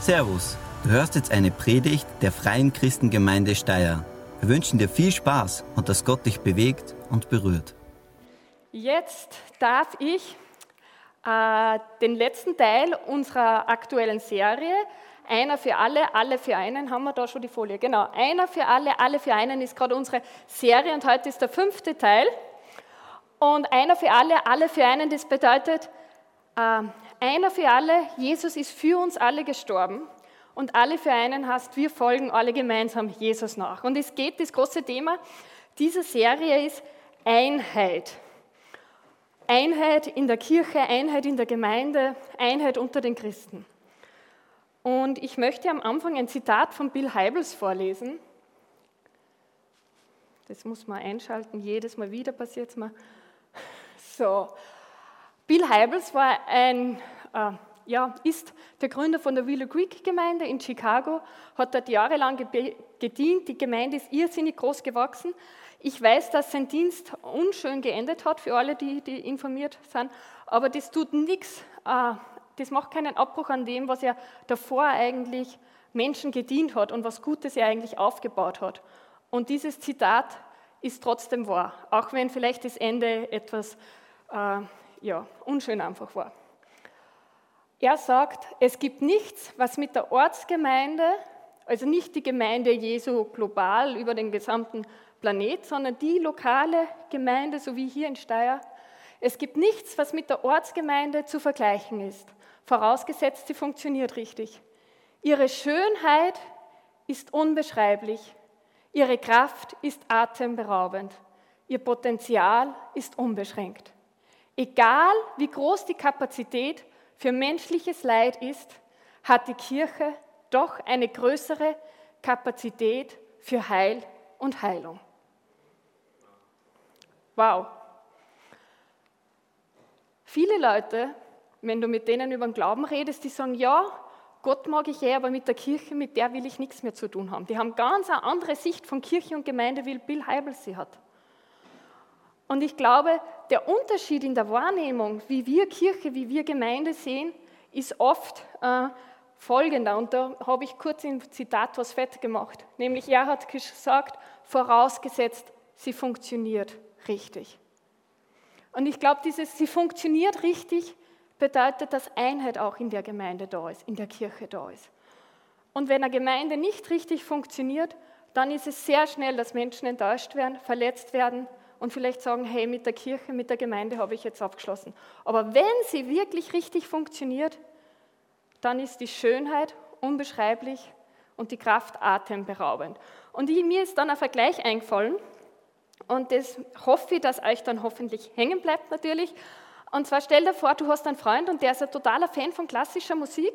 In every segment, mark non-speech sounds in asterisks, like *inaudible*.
Servus, du hörst jetzt eine Predigt der Freien Christengemeinde Steyr. Wir wünschen dir viel Spaß und dass Gott dich bewegt und berührt. Jetzt darf ich äh, den letzten Teil unserer aktuellen Serie, einer für alle, alle für einen, haben wir da schon die Folie, genau, einer für alle, alle für einen ist gerade unsere Serie und heute ist der fünfte Teil. Und einer für alle, alle für einen, das bedeutet, äh, einer für alle, Jesus ist für uns alle gestorben und alle für einen heißt, wir folgen alle gemeinsam Jesus nach. Und es geht, das große Thema dieser Serie ist Einheit. Einheit in der Kirche, Einheit in der Gemeinde, Einheit unter den Christen. Und ich möchte am Anfang ein Zitat von Bill Heibels vorlesen. Das muss man einschalten, jedes Mal wieder passiert es mir. So, Bill Heibels war ein, äh, ja, ist der Gründer von der Willow Creek Gemeinde in Chicago, hat dort jahrelang gedient. Die Gemeinde ist irrsinnig groß gewachsen. Ich weiß, dass sein Dienst unschön geendet hat für alle, die, die informiert sind, aber das tut nichts, äh, das macht keinen Abbruch an dem, was er davor eigentlich Menschen gedient hat und was Gutes er eigentlich aufgebaut hat. Und dieses Zitat ist trotzdem wahr, auch wenn vielleicht das Ende etwas äh, ja, unschön einfach war. Er sagt, es gibt nichts, was mit der Ortsgemeinde, also nicht die Gemeinde Jesu global über den gesamten Planet, sondern die lokale Gemeinde, so wie hier in Steyr, es gibt nichts, was mit der Ortsgemeinde zu vergleichen ist, vorausgesetzt, sie funktioniert richtig. Ihre Schönheit ist unbeschreiblich, ihre Kraft ist atemberaubend, ihr Potenzial ist unbeschränkt. Egal wie groß die Kapazität für menschliches Leid ist, hat die Kirche doch eine größere Kapazität für Heil und Heilung. Wow. Viele Leute, wenn du mit denen über den Glauben redest, die sagen, ja, Gott mag ich eh, aber mit der Kirche, mit der will ich nichts mehr zu tun haben. Die haben ganz eine andere Sicht von Kirche und Gemeinde, wie Bill Heibels sie hat. Und ich glaube, der Unterschied in der Wahrnehmung, wie wir Kirche, wie wir Gemeinde sehen, ist oft äh, folgender. Und da habe ich kurz im Zitat was fett gemacht. Nämlich, er hat gesagt, vorausgesetzt, sie funktioniert richtig. Und ich glaube, dieses, sie funktioniert richtig, bedeutet, dass Einheit auch in der Gemeinde da ist, in der Kirche da ist. Und wenn eine Gemeinde nicht richtig funktioniert, dann ist es sehr schnell, dass Menschen enttäuscht werden, verletzt werden und vielleicht sagen, hey, mit der Kirche, mit der Gemeinde habe ich jetzt abgeschlossen. Aber wenn sie wirklich richtig funktioniert, dann ist die Schönheit unbeschreiblich und die Kraft atemberaubend. Und mir ist dann ein Vergleich eingefallen und das hoffe ich, dass euch dann hoffentlich hängen bleibt natürlich. Und zwar stell dir vor, du hast einen Freund und der ist ein totaler Fan von klassischer Musik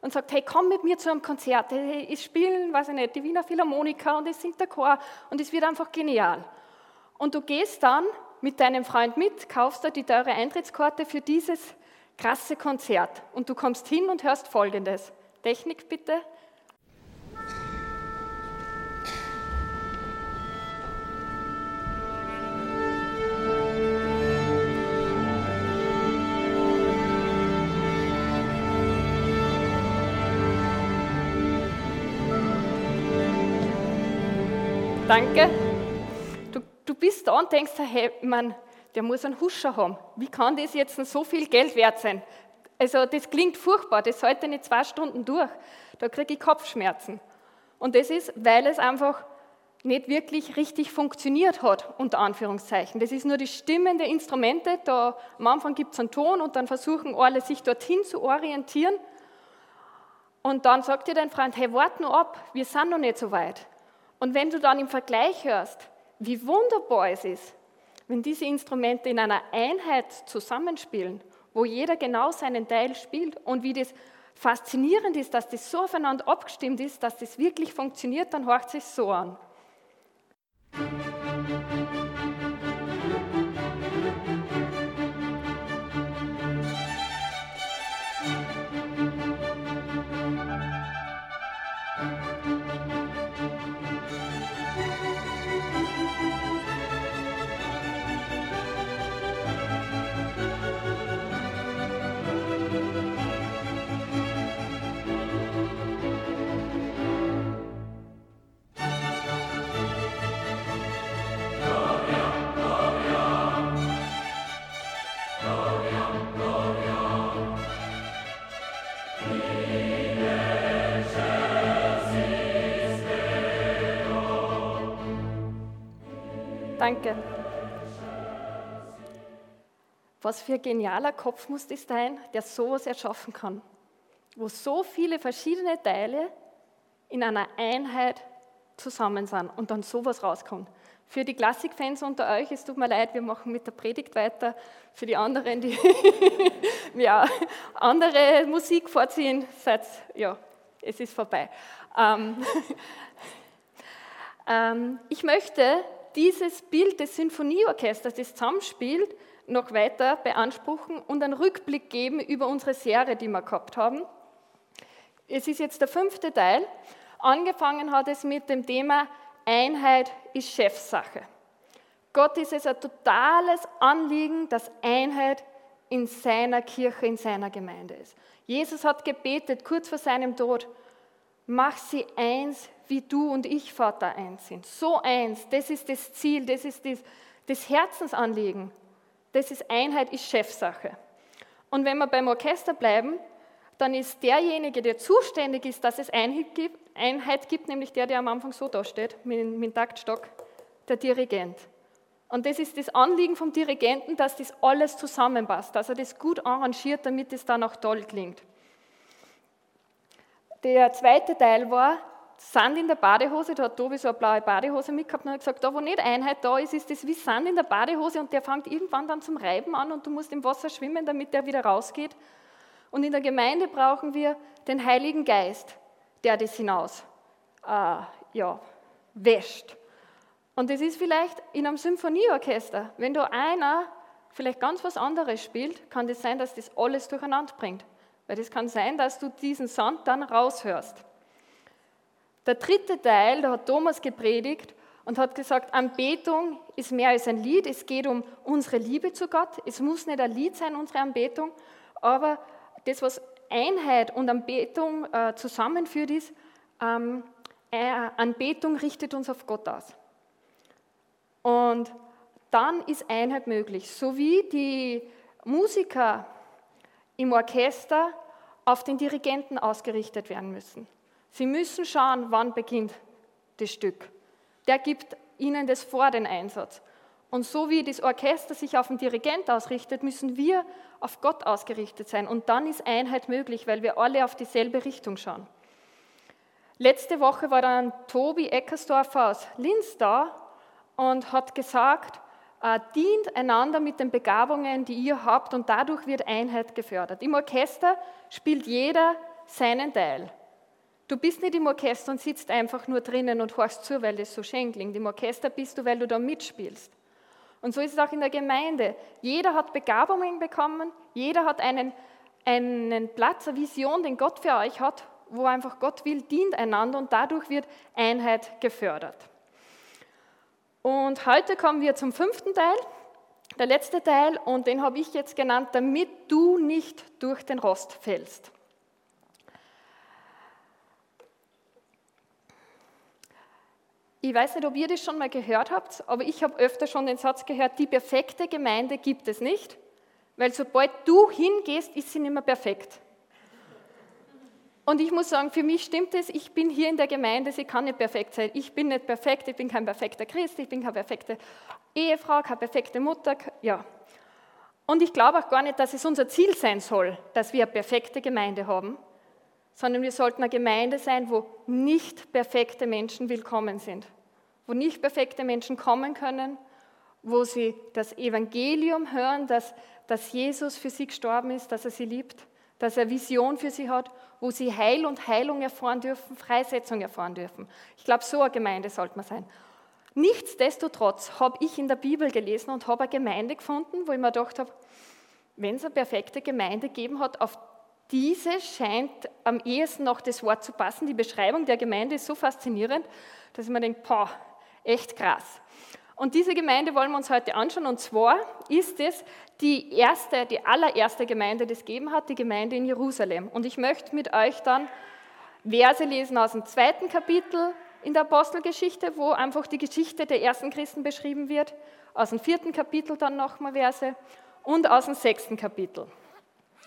und sagt, hey, komm mit mir zu einem Konzert. Ich spiele, weiß ich nicht, die Wiener Philharmoniker und es singt der Chor und es wird einfach genial. Und du gehst dann mit deinem Freund mit, kaufst da die teure Eintrittskarte für dieses krasse Konzert. Und du kommst hin und hörst Folgendes. Technik bitte. Danke da und denkst, hey, man, der muss einen Huscher haben. Wie kann das jetzt so viel Geld wert sein? Also das klingt furchtbar, das halte nicht zwei Stunden durch. Da kriege ich Kopfschmerzen. Und das ist, weil es einfach nicht wirklich richtig funktioniert hat, unter Anführungszeichen. Das ist nur die Stimmen der Instrumente. Da, am Anfang gibt es einen Ton und dann versuchen alle, sich dorthin zu orientieren. Und dann sagt dir dein Freund, hey, wart nur ab, wir sind noch nicht so weit. Und wenn du dann im Vergleich hörst, wie wunderbar es ist, wenn diese Instrumente in einer Einheit zusammenspielen, wo jeder genau seinen Teil spielt und wie das faszinierend ist, dass das so aufeinander abgestimmt ist, dass das wirklich funktioniert, dann hört sich so an. Danke. Was für ein genialer Kopf muss das sein, der sowas erschaffen kann, wo so viele verschiedene Teile in einer Einheit zusammen sind und dann sowas rauskommt. Für die Klassikfans unter euch, es tut mir leid, wir machen mit der Predigt weiter. Für die anderen, die *laughs* ja, andere Musik vorziehen, seid, ja, es ist vorbei. Ähm, *laughs* ähm, ich möchte dieses Bild des Sinfonieorchesters, das zusammenspielt, noch weiter beanspruchen und einen Rückblick geben über unsere Serie, die wir gehabt haben. Es ist jetzt der fünfte Teil. Angefangen hat es mit dem Thema Einheit ist Chefsache. Gott ist es ein totales Anliegen, dass Einheit in seiner Kirche, in seiner Gemeinde ist. Jesus hat gebetet, kurz vor seinem Tod, mach sie eins, wie du und ich, Vater, eins sind. So eins, das ist das Ziel, das ist das, das Herzensanliegen. Das ist Einheit, ist Chefsache. Und wenn wir beim Orchester bleiben, dann ist derjenige, der zuständig ist, dass es Einheit gibt, nämlich der, der am Anfang so dasteht, mit, mit dem Taktstock, der Dirigent. Und das ist das Anliegen vom Dirigenten, dass das alles zusammenpasst, dass er das gut arrangiert, damit es dann auch toll klingt. Der zweite Teil war Sand in der Badehose, da hat Tobi so eine blaue Badehose mitgehabt und hat gesagt, da wo nicht Einheit da ist, ist das wie Sand in der Badehose und der fängt irgendwann dann zum Reiben an und du musst im Wasser schwimmen, damit der wieder rausgeht. Und in der Gemeinde brauchen wir den Heiligen Geist, der das hinaus äh, ja, wäscht. Und das ist vielleicht in einem Symphonieorchester, wenn da einer vielleicht ganz was anderes spielt, kann das sein, dass das alles durcheinander bringt. Weil das kann sein, dass du diesen Sand dann raushörst. Der dritte Teil, da hat Thomas gepredigt und hat gesagt, Anbetung ist mehr als ein Lied, es geht um unsere Liebe zu Gott. Es muss nicht ein Lied sein, unsere Anbetung, aber das, was Einheit und Anbetung äh, zusammenführt, ist, ähm, äh, Anbetung richtet uns auf Gott aus. Und dann ist Einheit möglich, so wie die Musiker im Orchester auf den Dirigenten ausgerichtet werden müssen. Sie müssen schauen, wann beginnt das Stück. Der gibt ihnen das vor, den Einsatz. Und so wie das Orchester sich auf den Dirigent ausrichtet, müssen wir auf Gott ausgerichtet sein. Und dann ist Einheit möglich, weil wir alle auf dieselbe Richtung schauen. Letzte Woche war dann Tobi Eckersdorfer aus Linz da und hat gesagt, äh, dient einander mit den Begabungen, die ihr habt und dadurch wird Einheit gefördert. Im Orchester spielt jeder seinen Teil. Du bist nicht im Orchester und sitzt einfach nur drinnen und horchst zu, weil es so schön klingt. Im Orchester bist du, weil du da mitspielst. Und so ist es auch in der Gemeinde. Jeder hat Begabungen bekommen, jeder hat einen, einen Platz, eine Vision, den Gott für euch hat, wo einfach Gott will, dient einander und dadurch wird Einheit gefördert. Und heute kommen wir zum fünften Teil, der letzte Teil, und den habe ich jetzt genannt, damit du nicht durch den Rost fällst. Ich weiß nicht, ob ihr das schon mal gehört habt, aber ich habe öfter schon den Satz gehört, die perfekte Gemeinde gibt es nicht, weil sobald du hingehst, ist sie nicht mehr perfekt. Und ich muss sagen, für mich stimmt es, ich bin hier in der Gemeinde, sie kann nicht perfekt sein. Ich bin nicht perfekt, ich bin kein perfekter Christ, ich bin keine perfekte Ehefrau, keine perfekte Mutter, ja. Und ich glaube auch gar nicht, dass es unser Ziel sein soll, dass wir eine perfekte Gemeinde haben, sondern wir sollten eine Gemeinde sein, wo nicht perfekte Menschen willkommen sind, wo nicht perfekte Menschen kommen können, wo sie das Evangelium hören, dass, dass Jesus für sie gestorben ist, dass er sie liebt, dass er Vision für sie hat, wo sie Heil und Heilung erfahren dürfen, Freisetzung erfahren dürfen. Ich glaube, so eine Gemeinde sollte man sein. Nichtsdestotrotz habe ich in der Bibel gelesen und habe eine Gemeinde gefunden, wo ich mir gedacht habe, wenn es eine perfekte Gemeinde gegeben hat, auf diese scheint am ehesten noch das Wort zu passen. Die Beschreibung der Gemeinde ist so faszinierend, dass mir denke, boah, echt krass. Und diese Gemeinde wollen wir uns heute anschauen. Und zwar ist es die erste, die allererste Gemeinde, die es gegeben hat, die Gemeinde in Jerusalem. Und ich möchte mit euch dann Verse lesen aus dem zweiten Kapitel in der Apostelgeschichte, wo einfach die Geschichte der ersten Christen beschrieben wird. Aus dem vierten Kapitel dann nochmal Verse und aus dem sechsten Kapitel.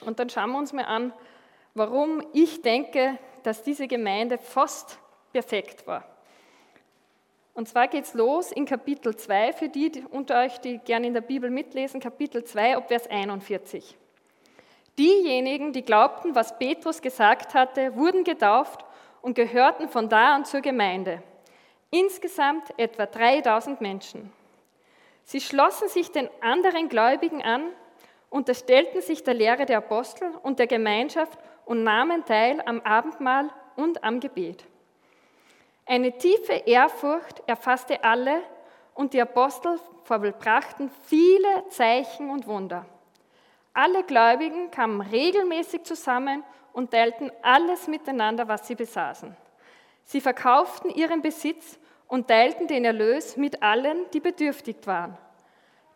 Und dann schauen wir uns mal an, warum ich denke, dass diese Gemeinde fast perfekt war. Und zwar geht es los in Kapitel 2, für die, unter euch, die gerne in der Bibel mitlesen, Kapitel 2, ab Vers 41. Diejenigen, die glaubten, was Petrus gesagt hatte, wurden getauft und gehörten von da an zur Gemeinde. Insgesamt etwa 3000 Menschen. Sie schlossen sich den anderen Gläubigen an, unterstellten sich der Lehre der Apostel und der Gemeinschaft und nahmen teil am Abendmahl und am Gebet. Eine tiefe Ehrfurcht erfasste alle und die Apostel vollbrachten viele Zeichen und Wunder. Alle Gläubigen kamen regelmäßig zusammen und teilten alles miteinander, was sie besaßen. Sie verkauften ihren Besitz und teilten den Erlös mit allen, die bedürftig waren.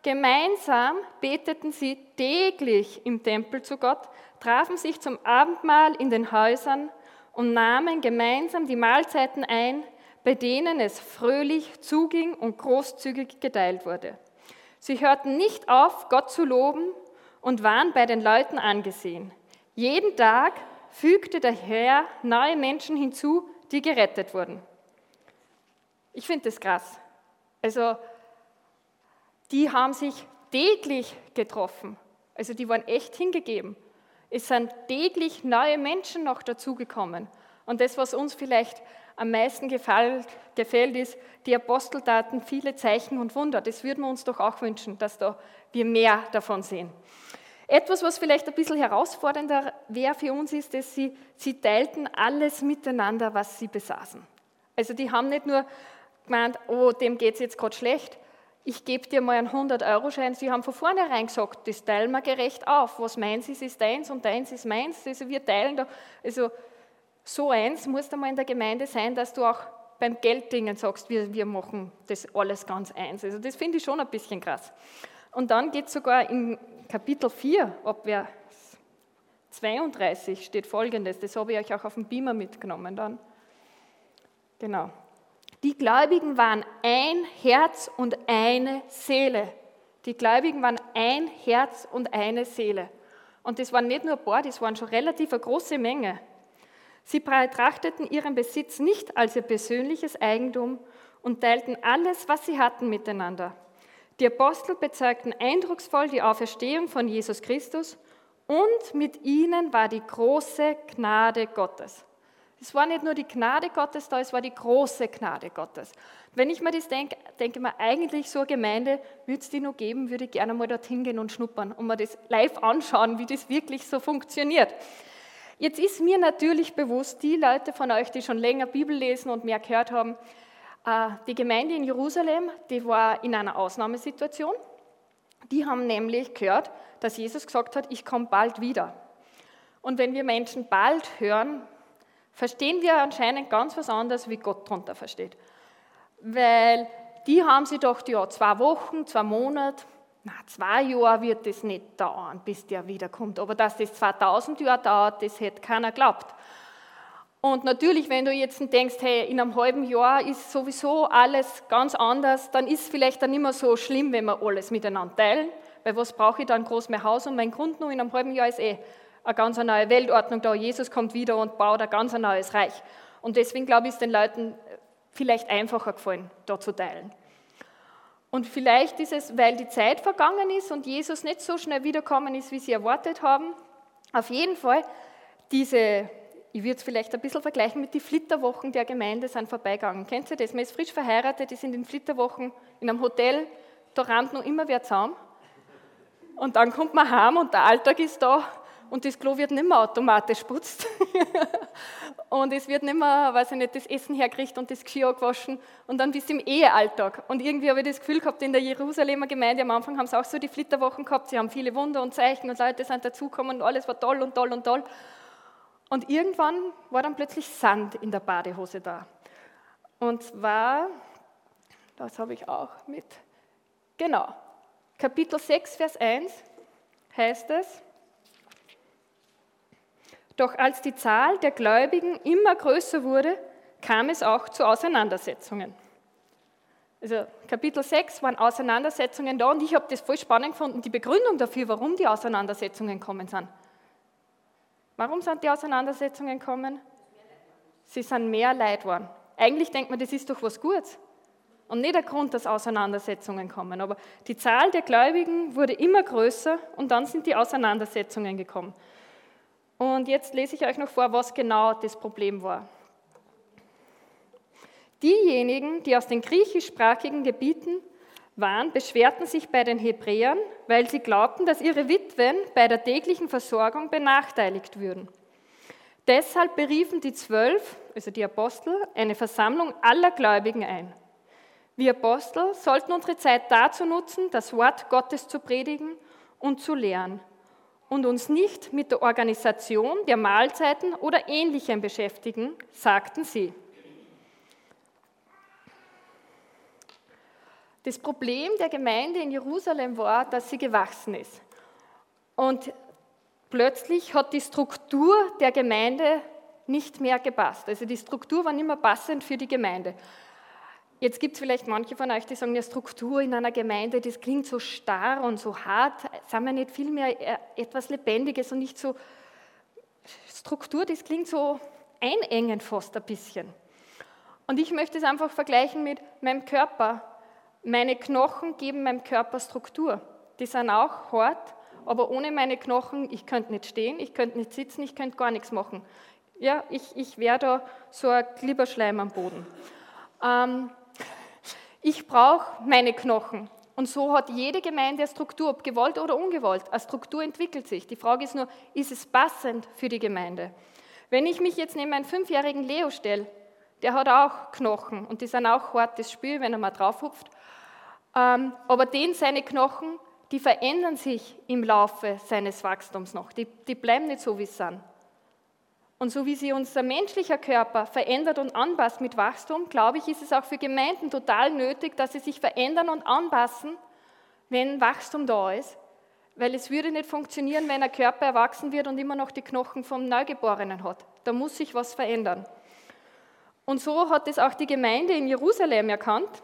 Gemeinsam beteten sie täglich im Tempel zu Gott, trafen sich zum Abendmahl in den Häusern und nahmen gemeinsam die Mahlzeiten ein, bei denen es fröhlich zuging und großzügig geteilt wurde. Sie hörten nicht auf, Gott zu loben und waren bei den Leuten angesehen. Jeden Tag fügte der Herr neue Menschen hinzu, die gerettet wurden. Ich finde das krass. Also, die haben sich täglich getroffen. Also, die waren echt hingegeben. Es sind täglich neue Menschen noch dazugekommen. Und das, was uns vielleicht am meisten gefällt, gefällt, ist, die Apostel taten viele Zeichen und Wunder. Das würden wir uns doch auch wünschen, dass da wir mehr davon sehen. Etwas, was vielleicht ein bisschen herausfordernder wäre für uns, ist, dass sie, sie teilten alles miteinander, was sie besaßen. Also die haben nicht nur gemeint, oh, dem geht es jetzt gerade schlecht, ich gebe dir mal einen 100-Euro-Schein. Sie haben von vornherein gesagt, das teilen wir gerecht auf. Was meins ist, ist deins und deins ist meins. Also wir teilen da. Also so eins muss da mal in der Gemeinde sein, dass du auch beim Gelddingen sagst, wir, wir machen das alles ganz eins. Also das finde ich schon ein bisschen krass. Und dann geht es sogar in Kapitel 4, ab Vers 32 steht folgendes, das habe ich euch auch auf dem Beamer mitgenommen dann. Genau. Die Gläubigen waren ein Herz und eine Seele. Die Gläubigen waren ein Herz und eine Seele. Und das waren nicht nur ein paar, das waren schon relativ eine große Menge. Sie betrachteten ihren Besitz nicht als ihr persönliches Eigentum und teilten alles, was sie hatten, miteinander. Die Apostel bezeugten eindrucksvoll die Auferstehung von Jesus Christus und mit ihnen war die große Gnade Gottes. Es war nicht nur die Gnade Gottes da, es war die große Gnade Gottes. Wenn ich mir das denke, denke ich mir, eigentlich so eine Gemeinde würde es die noch geben, würde ich gerne mal dorthin gehen und schnuppern und mir das live anschauen, wie das wirklich so funktioniert. Jetzt ist mir natürlich bewusst, die Leute von euch, die schon länger Bibel lesen und mehr gehört haben, äh, die Gemeinde in Jerusalem, die war in einer Ausnahmesituation. Die haben nämlich gehört, dass Jesus gesagt hat, ich komme bald wieder. Und wenn wir Menschen bald hören, verstehen wir anscheinend ganz was anderes, wie Gott darunter versteht. Weil die haben sie doch ja zwei Wochen, zwei Monate, na, zwei Jahre wird es nicht dauern, bis der wiederkommt. Aber dass das 2000 Jahre dauert, das hätte keiner geglaubt. Und natürlich, wenn du jetzt denkst, hey, in einem halben Jahr ist sowieso alles ganz anders, dann ist es vielleicht dann nicht mehr so schlimm, wenn wir alles miteinander teilen, weil was brauche ich dann groß mehr Haus und mein Grund nur in einem halben Jahr ist eh eine ganz neue Weltordnung da. Jesus kommt wieder und baut ein ganz neues Reich. Und deswegen glaube ich, ist den Leuten vielleicht einfacher gefallen, da zu teilen. Und vielleicht ist es, weil die Zeit vergangen ist und Jesus nicht so schnell wiederkommen ist, wie sie erwartet haben. Auf jeden Fall, diese ich würde es vielleicht ein bisschen vergleichen mit den Flitterwochen der Gemeinde sind vorbeigegangen. Kennt ihr das? Man ist frisch verheiratet, ist in den Flitterwochen in einem Hotel, da rammt noch immer wer zusammen. Und dann kommt man heim und der Alltag ist da und das Klo wird nicht mehr automatisch putzt. *laughs* und es wird nicht mehr, weiß ich nicht, das Essen hergerichtet und das Geschirr gewaschen und dann bist du im Ehealltag. Und irgendwie habe ich das Gefühl gehabt, in der Jerusalemer Gemeinde am Anfang haben sie auch so die Flitterwochen gehabt, sie haben viele Wunder und Zeichen und Leute sind dazugekommen und alles war toll und toll und toll. Und irgendwann war dann plötzlich Sand in der Badehose da. Und zwar, das habe ich auch mit, genau, Kapitel 6, Vers 1 heißt es, doch als die Zahl der Gläubigen immer größer wurde, kam es auch zu Auseinandersetzungen. Also Kapitel 6 waren Auseinandersetzungen da und ich habe das voll spannend gefunden, die Begründung dafür, warum die Auseinandersetzungen kommen sind. Warum sind die Auseinandersetzungen gekommen? Sie sind mehr Leid geworden. Eigentlich denkt man, das ist doch was Gutes. und nicht der Grund, dass Auseinandersetzungen kommen. Aber die Zahl der Gläubigen wurde immer größer und dann sind die Auseinandersetzungen gekommen. Und jetzt lese ich euch noch vor, was genau das Problem war. Diejenigen, die aus den griechischsprachigen Gebieten waren, beschwerten sich bei den Hebräern, weil sie glaubten, dass ihre Witwen bei der täglichen Versorgung benachteiligt würden. Deshalb beriefen die Zwölf, also die Apostel, eine Versammlung aller Gläubigen ein. Wir Apostel sollten unsere Zeit dazu nutzen, das Wort Gottes zu predigen und zu lehren und uns nicht mit der Organisation der Mahlzeiten oder Ähnlichem beschäftigen, sagten sie. Das Problem der Gemeinde in Jerusalem war, dass sie gewachsen ist. Und plötzlich hat die Struktur der Gemeinde nicht mehr gepasst. Also die Struktur war nicht mehr passend für die Gemeinde. Jetzt gibt es vielleicht manche von euch, die sagen, ja, Struktur in einer Gemeinde, das klingt so starr und so hart. Sagen wir nicht vielmehr äh, etwas Lebendiges und nicht so Struktur, das klingt so einengend fast ein bisschen. Und ich möchte es einfach vergleichen mit meinem Körper. Meine Knochen geben meinem Körper Struktur. Die sind auch hart, aber ohne meine Knochen, ich könnte nicht stehen, ich könnte nicht sitzen, ich könnte gar nichts machen. Ja, ich, ich wäre da so ein Glibberschleim am Boden. Ähm, ich brauche meine Knochen. Und so hat jede Gemeinde eine Struktur, ob gewollt oder ungewollt. Eine Struktur entwickelt sich. Die Frage ist nur, ist es passend für die Gemeinde? Wenn ich mich jetzt neben einen fünfjährigen Leo stelle, der hat auch Knochen und die sind auch hart, das Spiel, wenn er mal draufhupft. Ähm, aber den, seine Knochen, die verändern sich im Laufe seines Wachstums noch. Die, die bleiben nicht so, wie sie sind. Und so wie sich unser menschlicher Körper verändert und anpasst mit Wachstum, glaube ich, ist es auch für Gemeinden total nötig, dass sie sich verändern und anpassen, wenn Wachstum da ist. Weil es würde nicht funktionieren, wenn ein Körper erwachsen wird und immer noch die Knochen vom Neugeborenen hat. Da muss sich was verändern. Und so hat es auch die Gemeinde in Jerusalem erkannt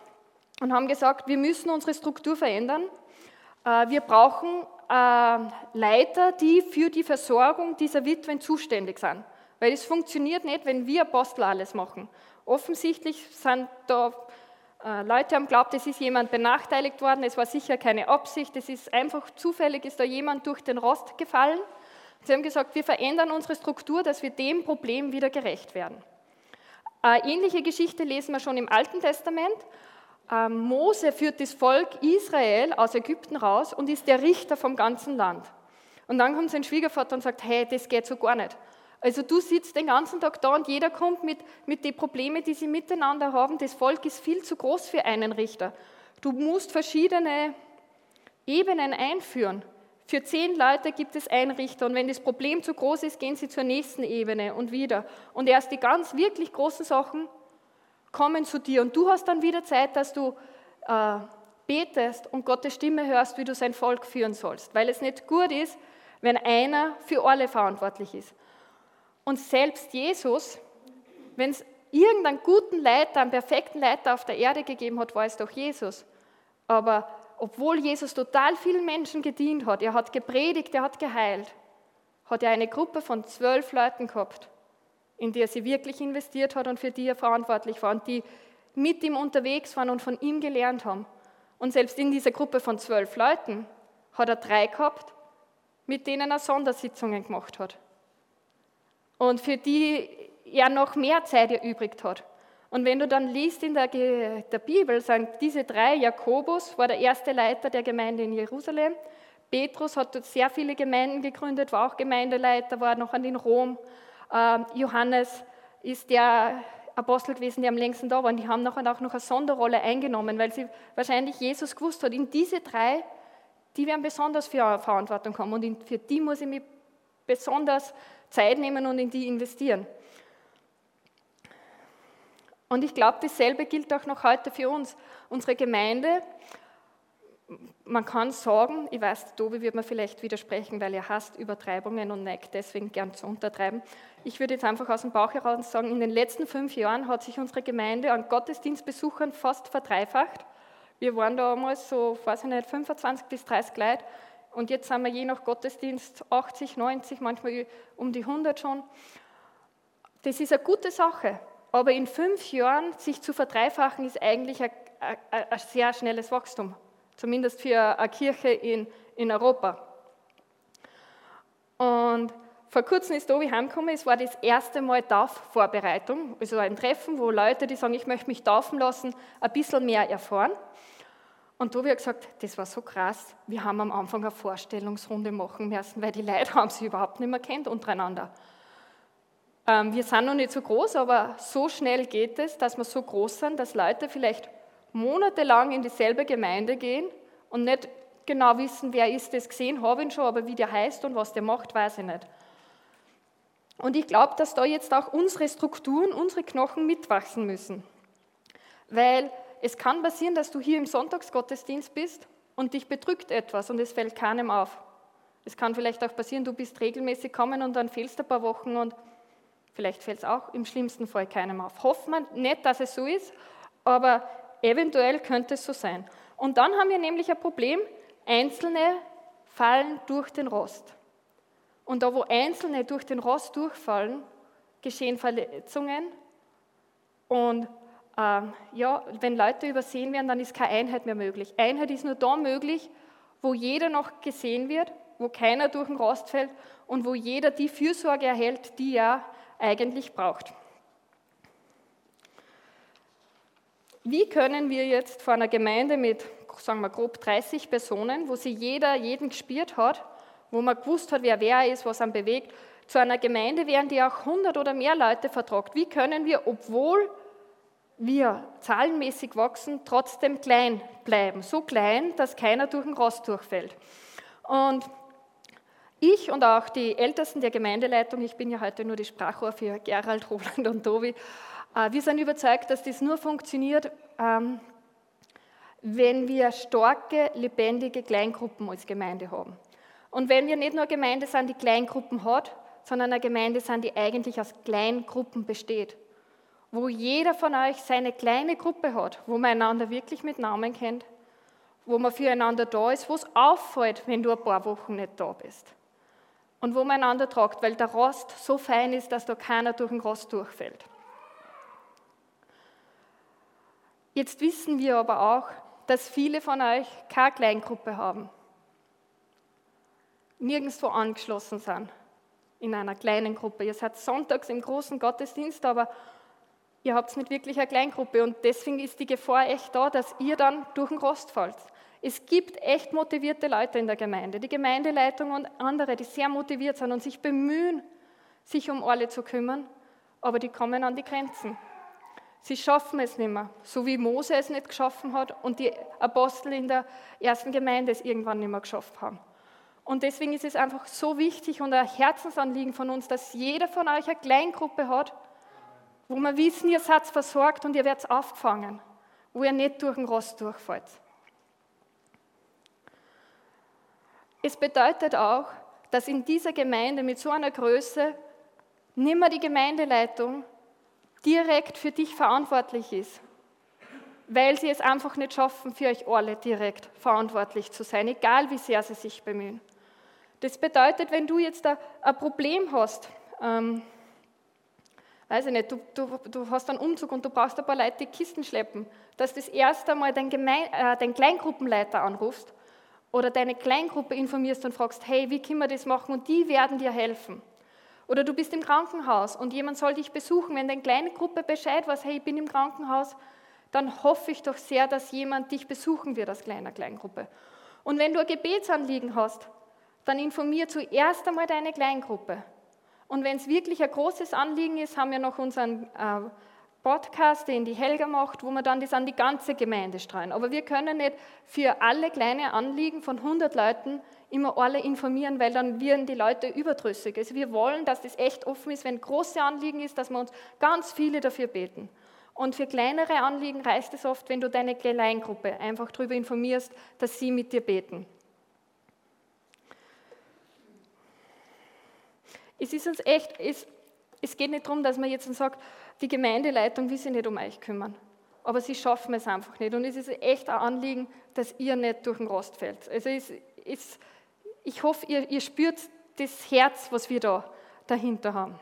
und haben gesagt, wir müssen unsere Struktur verändern. Äh, wir brauchen äh, Leiter, die für die Versorgung dieser Witwen zuständig sind. Weil es funktioniert nicht, wenn wir Apostel alles machen. Offensichtlich sind da äh, Leute haben glaubt, es ist jemand benachteiligt worden, es war sicher keine Absicht, es ist einfach zufällig, ist da jemand durch den Rost gefallen. Sie haben gesagt, wir verändern unsere Struktur, dass wir dem Problem wieder gerecht werden. Eine ähnliche Geschichte lesen wir schon im Alten Testament. Ähm, Mose führt das Volk Israel aus Ägypten raus und ist der Richter vom ganzen Land. Und dann kommt sein Schwiegervater und sagt, hey, das geht so gar nicht. Also du sitzt den ganzen Tag da und jeder kommt mit, mit den Problemen, die sie miteinander haben. Das Volk ist viel zu groß für einen Richter. Du musst verschiedene Ebenen einführen. Für zehn Leute gibt es einen Richter und wenn das Problem zu groß ist, gehen sie zur nächsten Ebene und wieder. Und erst die ganz wirklich großen Sachen kommen zu dir und du hast dann wieder Zeit, dass du äh, betest und Gottes Stimme hörst, wie du sein Volk führen sollst. Weil es nicht gut ist, wenn einer für alle verantwortlich ist. Und selbst Jesus, wenn es irgendeinen guten Leiter, einen perfekten Leiter auf der Erde gegeben hat, war es doch Jesus. Aber obwohl Jesus total vielen Menschen gedient hat, er hat gepredigt, er hat geheilt, hat er eine Gruppe von zwölf Leuten gehabt, in die er sie wirklich investiert hat und für die er verantwortlich war und die mit ihm unterwegs waren und von ihm gelernt haben. Und selbst in dieser Gruppe von zwölf Leuten hat er drei gehabt, mit denen er Sondersitzungen gemacht hat und für die er noch mehr Zeit erübrigt hat. Und wenn du dann liest in der, der Bibel, sagen diese drei, Jakobus war der erste Leiter der Gemeinde in Jerusalem, Petrus hat dort sehr viele Gemeinden gegründet, war auch Gemeindeleiter, war noch in Rom, ähm, Johannes ist der Apostel gewesen, der am längsten da war. Und die haben nachher auch noch eine Sonderrolle eingenommen, weil sie wahrscheinlich Jesus gewusst hat, in diese drei, die werden besonders für Verantwortung kommen und für die muss ich mich besonders Zeit nehmen und in die investieren. Und ich glaube, dasselbe gilt auch noch heute für uns. Unsere Gemeinde, man kann sagen, ich weiß, Tobi wird mir vielleicht widersprechen, weil er hasst Übertreibungen und neigt deswegen gern zu untertreiben. Ich würde jetzt einfach aus dem Bauch heraus sagen, in den letzten fünf Jahren hat sich unsere Gemeinde an Gottesdienstbesuchern fast verdreifacht. Wir waren damals so, weiß ich nicht, 25 bis 30 Leute und jetzt sind wir je nach Gottesdienst 80, 90, manchmal um die 100 schon. Das ist eine gute Sache. Aber in fünf Jahren sich zu verdreifachen, ist eigentlich ein, ein sehr schnelles Wachstum, zumindest für eine Kirche in, in Europa. Und vor kurzem ist Tobi heimgekommen, es war das erste Mal Taufvorbereitung, also ein Treffen, wo Leute, die sagen, ich möchte mich taufen lassen, ein bisschen mehr erfahren. Und Tobi hat gesagt, das war so krass, wir haben am Anfang eine Vorstellungsrunde machen müssen, weil die Leute *laughs* haben sich überhaupt nicht mehr kennt untereinander. Ähm, wir sind noch nicht so groß, aber so schnell geht es, dass wir so groß sind, dass Leute vielleicht monatelang in dieselbe Gemeinde gehen und nicht genau wissen, wer ist das gesehen, habe ihn schon, aber wie der heißt und was der macht, weiß ich nicht. Und ich glaube, dass da jetzt auch unsere Strukturen, unsere Knochen mitwachsen müssen. Weil es kann passieren, dass du hier im Sonntagsgottesdienst bist und dich bedrückt etwas und es fällt keinem auf. Es kann vielleicht auch passieren, du bist regelmäßig kommen und dann fehlst ein paar Wochen und vielleicht fällt es auch im schlimmsten Fall keinem auf. Hoffen wir nicht, dass es so ist, aber eventuell könnte es so sein. Und dann haben wir nämlich ein Problem, Einzelne fallen durch den Rost. Und da, wo Einzelne durch den Rost durchfallen, geschehen Verletzungen. Und ja, wenn Leute übersehen werden, dann ist keine Einheit mehr möglich. Einheit ist nur da möglich, wo jeder noch gesehen wird, wo keiner durch den Rost fällt und wo jeder die Fürsorge erhält, die er eigentlich braucht. Wie können wir jetzt vor einer Gemeinde mit, sagen wir, grob 30 Personen, wo sie jeder jeden gespürt hat, wo man gewusst hat, wer wer ist, was ihn bewegt, zu einer Gemeinde werden, die auch 100 oder mehr Leute vertragt. Wie können wir, obwohl wir zahlenmäßig wachsen, trotzdem klein bleiben? So klein, dass keiner durch den Rost durchfällt. Und ich und auch die Ältesten der Gemeindeleitung, ich bin ja heute nur die Sprachrohr für Gerald, Roland und Tobi, äh, wir sind überzeugt, dass das nur funktioniert, ähm, wenn wir starke, lebendige Kleingruppen als Gemeinde haben. Und wenn wir nicht nur eine Gemeinde sind, die Kleingruppen hat, sondern eine Gemeinde sind, die eigentlich aus Kleingruppen besteht, wo jeder von euch seine kleine Gruppe hat, wo man einander wirklich mit Namen kennt, wo man füreinander da ist, wo es auffällt, wenn du ein paar Wochen nicht da bist. Und wo man einander tragt, weil der Rost so fein ist, dass da keiner durch den Rost durchfällt. Jetzt wissen wir aber auch, dass viele von euch keine Kleingruppe haben nirgendwo angeschlossen sind in einer kleinen Gruppe. Ihr seid sonntags im großen Gottesdienst, aber ihr habt nicht wirklich eine Kleingruppe und deswegen ist die Gefahr echt da, dass ihr dann durch den Rost fallt. Es gibt echt motivierte Leute in der Gemeinde, die Gemeindeleitung und andere, die sehr motiviert sind und sich bemühen, sich um alle zu kümmern, aber die kommen an die Grenzen. Sie schaffen es nicht mehr, so wie Mose es nicht geschaffen hat und die Apostel in der ersten Gemeinde es irgendwann nicht mehr geschafft haben. Und deswegen ist es einfach so wichtig und ein Herzensanliegen von uns, dass jeder von euch eine Kleingruppe hat, wo wir wissen, ihr seid versorgt und ihr werdet aufgefangen, wo ihr nicht durch den Rost durchfällt. Es bedeutet auch, dass in dieser Gemeinde mit so einer Größe nicht mehr die Gemeindeleitung direkt für dich verantwortlich ist, weil sie es einfach nicht schaffen, für euch alle direkt verantwortlich zu sein, egal wie sehr sie sich bemühen. Das bedeutet, wenn du jetzt ein, Problem hast, ähm, weiß ich nicht, du, du, du, hast einen Umzug und du brauchst ein paar Leute, die Kisten schleppen, dass das erste Mal dein, Gemein, äh, dein Kleingruppenleiter anrufst oder deine Kleingruppe informierst und fragst, hey, wie können wir das machen und die werden dir helfen. Oder du bist im Krankenhaus und jemand soll dich besuchen, wenn deine kleine Gruppe Bescheid weiß, hey, ich bin im Krankenhaus, dann hoffe ich doch sehr, dass jemand dich besuchen wird als kleiner Kleingruppe. Und wenn du ein Gebetsanliegen hast, dann informier zuerst einmal deine Kleingruppe. Und wenn es wirklich ein großes Anliegen ist, haben wir noch unseren äh, Podcast, den die Helga macht, wo wir dann das an die ganze Gemeinde streuen. Aber wir können nicht für alle kleine Anliegen von 100 Leuten immer alle informieren, weil dann werden die Leute überdrüssig. Also wir wollen, dass das echt offen ist, wenn große Anliegen ist, dass wir uns ganz viele dafür beten. Und für kleinere Anliegen reicht es oft, wenn du deine Kleingruppe einfach darüber informierst, dass sie mit dir beten. Es ist uns echt, es, es geht nicht darum, dass man jetzt sagt, die Gemeindeleitung will sich nicht um euch kümmern. Aber sie schaffen es einfach nicht. Und es ist echt ein Anliegen, dass ihr nicht durch den Rost fällt. Also es, es, ich hoffe, ihr, ihr spürt das Herz, was wir da dahinter haben.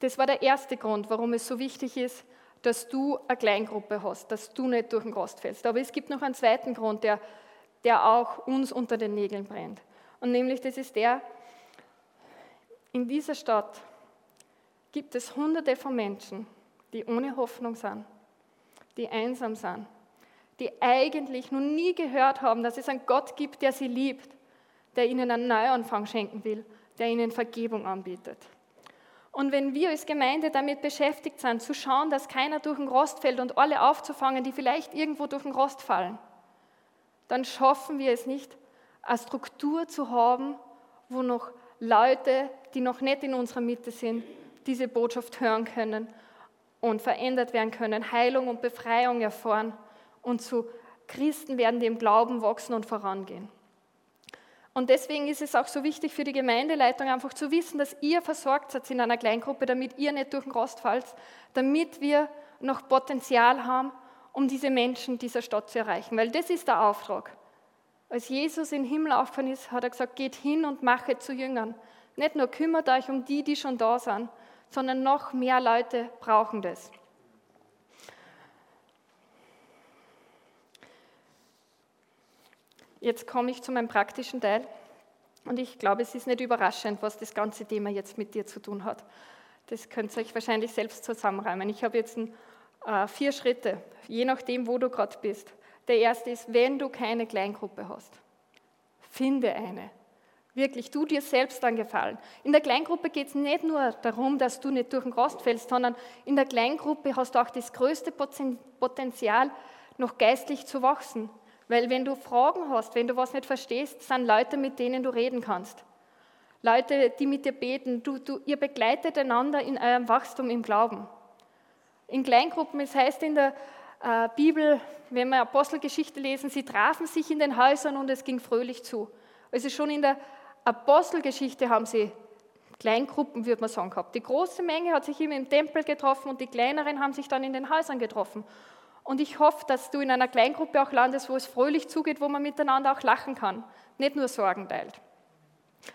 Das war der erste Grund, warum es so wichtig ist, dass du eine Kleingruppe hast, dass du nicht durch den Rost fällst. Aber es gibt noch einen zweiten Grund, der, der auch uns unter den Nägeln brennt. Und nämlich das ist der, in dieser Stadt gibt es hunderte von Menschen, die ohne Hoffnung sind, die einsam sind, die eigentlich noch nie gehört haben, dass es einen Gott gibt, der sie liebt, der ihnen einen Neuanfang schenken will, der ihnen Vergebung anbietet. Und wenn wir als Gemeinde damit beschäftigt sind, zu schauen, dass keiner durch den Rost fällt und alle aufzufangen, die vielleicht irgendwo durch den Rost fallen, dann schaffen wir es nicht, eine Struktur zu haben, wo noch Leute, die noch nicht in unserer Mitte sind, diese Botschaft hören können und verändert werden können, Heilung und Befreiung erfahren und zu Christen werden, die im Glauben wachsen und vorangehen. Und deswegen ist es auch so wichtig für die Gemeindeleitung einfach zu wissen, dass ihr versorgt seid in einer Kleingruppe, damit ihr nicht durch den Rost fallt, damit wir noch Potenzial haben, um diese Menschen dieser Stadt zu erreichen. Weil das ist der Auftrag. Als Jesus in den Himmel aufgefahren ist, hat er gesagt, geht hin und mache zu Jüngern. Nicht nur kümmert euch um die, die schon da sind, sondern noch mehr Leute brauchen das. Jetzt komme ich zu meinem praktischen Teil. Und ich glaube, es ist nicht überraschend, was das ganze Thema jetzt mit dir zu tun hat. Das könnt ihr euch wahrscheinlich selbst zusammenreimen. Ich habe jetzt ein, äh, vier Schritte, je nachdem, wo du gerade bist. Der erste ist, wenn du keine Kleingruppe hast, finde eine. Wirklich, tu dir selbst einen Gefallen. In der Kleingruppe geht es nicht nur darum, dass du nicht durch den Rost fällst, sondern in der Kleingruppe hast du auch das größte Potenzial, noch geistlich zu wachsen. Weil wenn du Fragen hast, wenn du was nicht verstehst, sind Leute, mit denen du reden kannst. Leute, die mit dir beten. Du, du, ihr begleitet einander in eurem Wachstum im Glauben. In Kleingruppen, es heißt in der äh, Bibel, wenn wir Apostelgeschichte lesen, sie trafen sich in den Häusern und es ging fröhlich zu. Also schon in der Apostelgeschichte haben sie Kleingruppen, würde man sagen, gehabt. Die große Menge hat sich immer im Tempel getroffen und die kleineren haben sich dann in den Häusern getroffen. Und ich hoffe, dass du in einer Kleingruppe auch landest, wo es fröhlich zugeht, wo man miteinander auch lachen kann, nicht nur Sorgen teilt.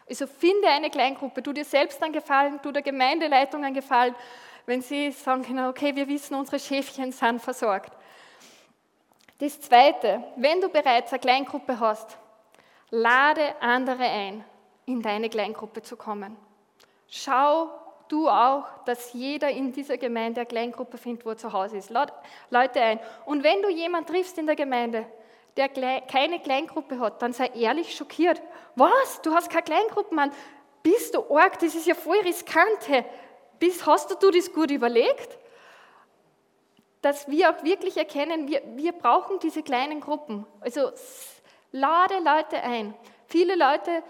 Also finde eine Kleingruppe, tu dir selbst einen Gefallen, tu der Gemeindeleitung einen Gefallen, wenn sie sagen können, okay, wir wissen, unsere Schäfchen sind versorgt. Das Zweite, wenn du bereits eine Kleingruppe hast, lade andere ein, in deine Kleingruppe zu kommen. Schau, du auch, dass jeder in dieser Gemeinde eine Kleingruppe findet, wo er zu Hause ist. Lade Leute ein. Und wenn du jemanden triffst in der Gemeinde, der keine Kleingruppe hat, dann sei ehrlich schockiert. Was? Du hast keine Kleingruppe, Mann? Bist du arg? Das ist ja voll riskant. Bist, hast du das gut überlegt? Dass wir auch wirklich erkennen, wir, wir brauchen diese kleinen Gruppen. Also lade Leute ein. Viele Leute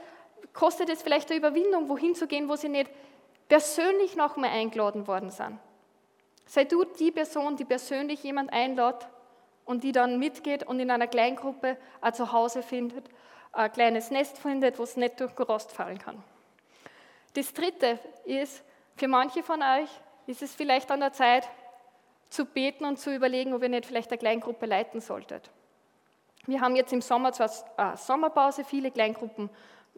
kostet es vielleicht eine Überwindung, wohin zu gehen, wo sie nicht persönlich nochmal eingeladen worden sind. Sei du die Person, die persönlich jemand einlädt und die dann mitgeht und in einer Kleingruppe ein Zuhause findet, ein kleines Nest findet, wo es nicht durch Rost fallen kann. Das Dritte ist, für manche von euch ist es vielleicht an der Zeit, zu beten und zu überlegen, ob ihr nicht vielleicht eine Kleingruppe leiten solltet. Wir haben jetzt im Sommer zwar eine Sommerpause, viele Kleingruppen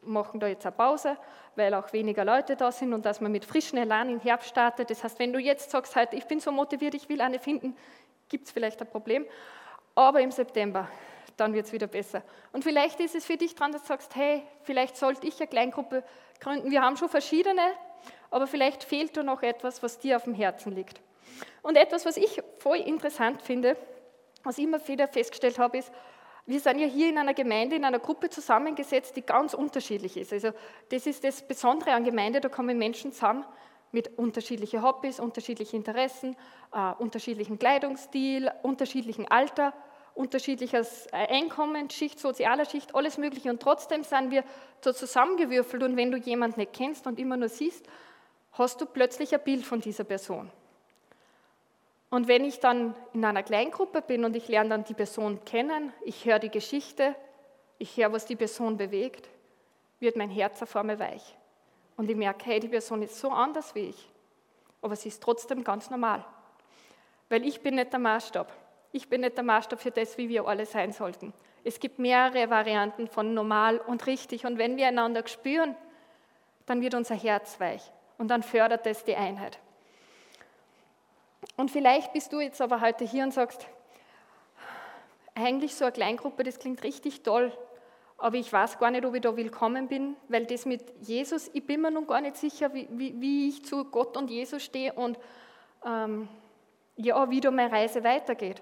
machen da jetzt eine Pause, weil auch weniger Leute da sind und dass man mit frischen Elan im Herbst startet. Das heißt, wenn du jetzt sagst, heute, ich bin so motiviert, ich will eine finden, gibt es vielleicht ein Problem. Aber im September, dann wird es wieder besser. Und vielleicht ist es für dich dran, dass du sagst, hey, vielleicht sollte ich eine Kleingruppe gründen. Wir haben schon verschiedene, aber vielleicht fehlt da noch etwas, was dir auf dem Herzen liegt. Und etwas, was ich voll interessant finde, was ich immer wieder festgestellt habe, ist, wir sind ja hier in einer Gemeinde, in einer Gruppe zusammengesetzt, die ganz unterschiedlich ist. Also das ist das Besondere an Gemeinde, da kommen Menschen zusammen mit unterschiedlichen Hobbys, unterschiedlichen Interessen, äh, unterschiedlichen Kleidungsstil, unterschiedlichem Alter, unterschiedliches äh, Einkommen, Schicht, sozialer Schicht, alles Mögliche. Und trotzdem sind wir so zusammengewürfelt. Und wenn du jemanden nicht kennst und immer nur siehst, hast du plötzlich ein Bild von dieser Person. Und wenn ich dann in einer Kleingruppe bin und ich lerne dann die Person kennen, ich höre die Geschichte, ich höre, was die Person bewegt, wird mein Herz auf einmal weich. Und ich merke, hey, die Person ist so anders wie ich. Aber sie ist trotzdem ganz normal. Weil ich bin nicht der Maßstab. Ich bin nicht der Maßstab für das, wie wir alle sein sollten. Es gibt mehrere Varianten von normal und richtig. Und wenn wir einander spüren, dann wird unser Herz weich. Und dann fördert es die Einheit. Und vielleicht bist du jetzt aber heute hier und sagst, eigentlich so eine Kleingruppe, das klingt richtig toll, aber ich weiß gar nicht, ob ich da willkommen bin, weil das mit Jesus, ich bin mir noch gar nicht sicher, wie, wie, wie ich zu Gott und Jesus stehe und ähm, ja, wie da meine Reise weitergeht.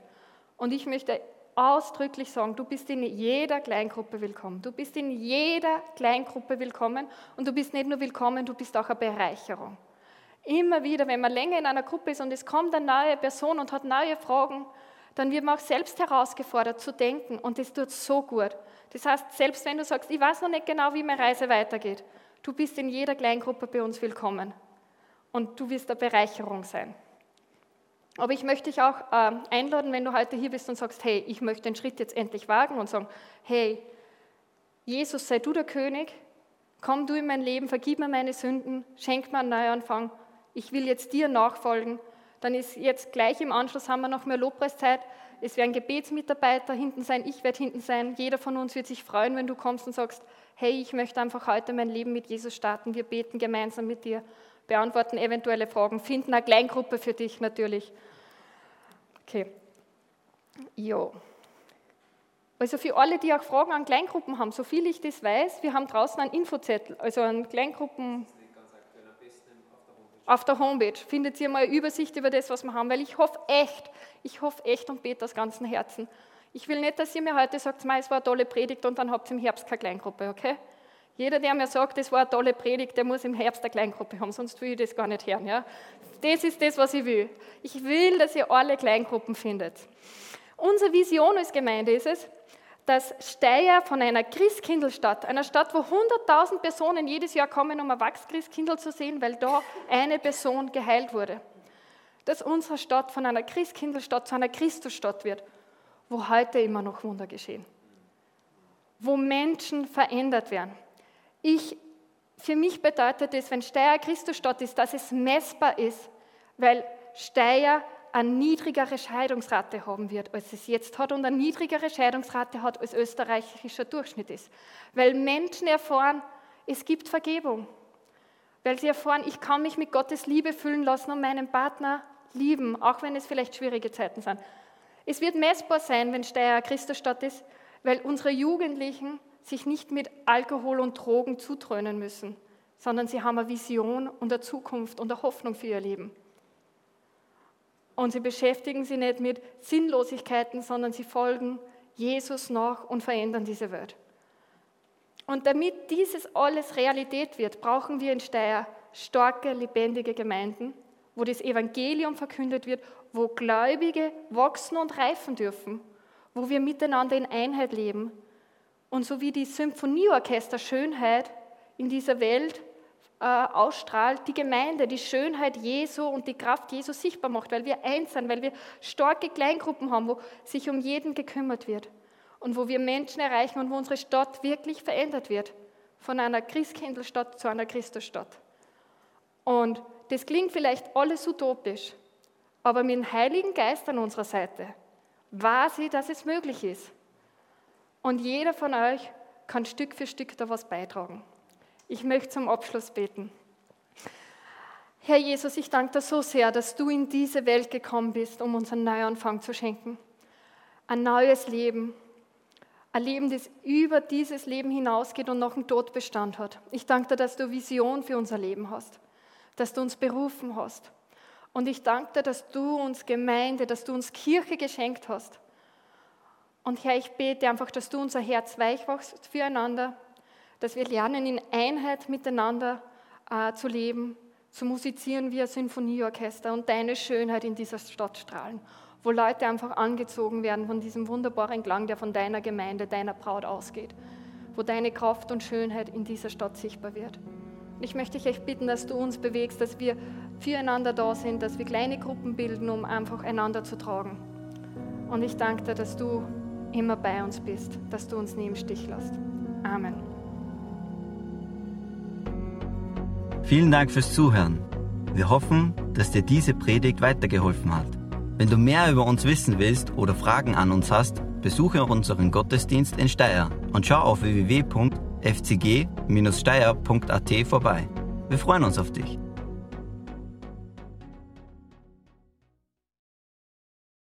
Und ich möchte ausdrücklich sagen, du bist in jeder Kleingruppe willkommen. Du bist in jeder Kleingruppe willkommen und du bist nicht nur willkommen, du bist auch eine Bereicherung. Immer wieder, wenn man länger in einer Gruppe ist und es kommt eine neue Person und hat neue Fragen, dann wird man auch selbst herausgefordert zu denken und das tut so gut. Das heißt, selbst wenn du sagst, ich weiß noch nicht genau, wie meine Reise weitergeht, du bist in jeder Kleingruppe bei uns willkommen und du wirst eine Bereicherung sein. Aber ich möchte dich auch äh, einladen, wenn du heute hier bist und sagst, hey, ich möchte den Schritt jetzt endlich wagen und sagen, hey, Jesus, sei du der König, komm du in mein Leben, vergib mir meine Sünden, schenk mir einen Neuanfang, ich will jetzt dir nachfolgen. Dann ist jetzt gleich im Anschluss haben wir noch mehr Lobpreiszeit. Es werden Gebetsmitarbeiter hinten sein, ich werde hinten sein. Jeder von uns wird sich freuen, wenn du kommst und sagst, hey, ich möchte einfach heute mein Leben mit Jesus starten. Wir beten gemeinsam mit dir, beantworten eventuelle Fragen, finden eine Kleingruppe für dich natürlich. Okay. Jo. Also für alle, die auch Fragen an Kleingruppen haben, so viel ich das weiß, wir haben draußen einen Infozettel, also einen Kleingruppen auf der Homepage findet ihr mal eine Übersicht über das, was wir haben, weil ich hoffe echt, ich hoffe echt und bete aus ganzem Herzen. Ich will nicht, dass ihr mir heute sagt, es war eine tolle Predigt und dann habt ihr im Herbst keine Kleingruppe, okay? Jeder, der mir sagt, das war eine tolle Predigt, der muss im Herbst eine Kleingruppe haben, sonst will ich das gar nicht hören. Ja? Das ist das, was ich will. Ich will, dass ihr alle Kleingruppen findet. Unsere Vision als Gemeinde ist es, dass Steyr von einer Christkindlstadt, einer Stadt, wo 100.000 Personen jedes Jahr kommen, um ein Wachschristkindl zu sehen, weil da eine Person geheilt wurde, dass unsere Stadt von einer Christkindlstadt zu einer Christusstadt wird, wo heute immer noch Wunder geschehen, wo Menschen verändert werden. Ich, für mich bedeutet es, wenn Steyr Christusstadt ist, dass es messbar ist, weil Steyr eine niedrigere Scheidungsrate haben wird, als es jetzt hat und eine niedrigere Scheidungsrate hat, als österreichischer Durchschnitt ist. Weil Menschen erfahren, es gibt Vergebung. Weil sie erfahren, ich kann mich mit Gottes Liebe füllen lassen und meinen Partner lieben, auch wenn es vielleicht schwierige Zeiten sind. Es wird messbar sein, wenn Steyr Christusstadt ist, weil unsere Jugendlichen sich nicht mit Alkohol und Drogen zutrönen müssen, sondern sie haben eine Vision und eine Zukunft und eine Hoffnung für ihr Leben. Und sie beschäftigen sich nicht mit Sinnlosigkeiten, sondern sie folgen Jesus nach und verändern diese Welt. Und damit dieses alles Realität wird, brauchen wir in Steyr starke, lebendige Gemeinden, wo das Evangelium verkündet wird, wo Gläubige wachsen und reifen dürfen, wo wir miteinander in Einheit leben. Und so wie die Symphonieorchester Schönheit in dieser Welt äh, ausstrahlt, die Gemeinde, die Schönheit Jesu und die Kraft Jesu sichtbar macht, weil wir eins sind, weil wir starke Kleingruppen haben, wo sich um jeden gekümmert wird und wo wir Menschen erreichen und wo unsere Stadt wirklich verändert wird, von einer Christkindlstadt zu einer Christusstadt. Und das klingt vielleicht alles utopisch, aber mit dem Heiligen Geist an unserer Seite weiß ich, dass es möglich ist. Und jeder von euch kann Stück für Stück da was beitragen. Ich möchte zum Abschluss beten. Herr Jesus, ich danke dir so sehr, dass du in diese Welt gekommen bist, um uns einen Neuanfang zu schenken. Ein neues Leben. Ein Leben, das über dieses Leben hinausgeht und noch einen Todbestand hat. Ich danke dir, dass du Vision für unser Leben hast, dass du uns berufen hast. Und ich danke dir, dass du uns Gemeinde, dass du uns Kirche geschenkt hast. Und Herr, ich bete einfach, dass du unser Herz weich machst füreinander, dass wir lernen, in Einheit miteinander äh, zu leben, zu musizieren wie ein Sinfonieorchester und deine Schönheit in dieser Stadt strahlen, wo Leute einfach angezogen werden von diesem wunderbaren Klang, der von deiner Gemeinde, deiner Braut ausgeht, wo deine Kraft und Schönheit in dieser Stadt sichtbar wird. Ich möchte dich echt bitten, dass du uns bewegst, dass wir füreinander da sind, dass wir kleine Gruppen bilden, um einfach einander zu tragen. Und ich danke dir, dass du immer bei uns bist, dass du uns nie im Stich lässt. Amen. Vielen Dank fürs Zuhören. Wir hoffen, dass dir diese Predigt weitergeholfen hat. Wenn du mehr über uns wissen willst oder Fragen an uns hast, besuche unseren Gottesdienst in Steyr und schau auf www.fcg-steyr.at vorbei. Wir freuen uns auf dich.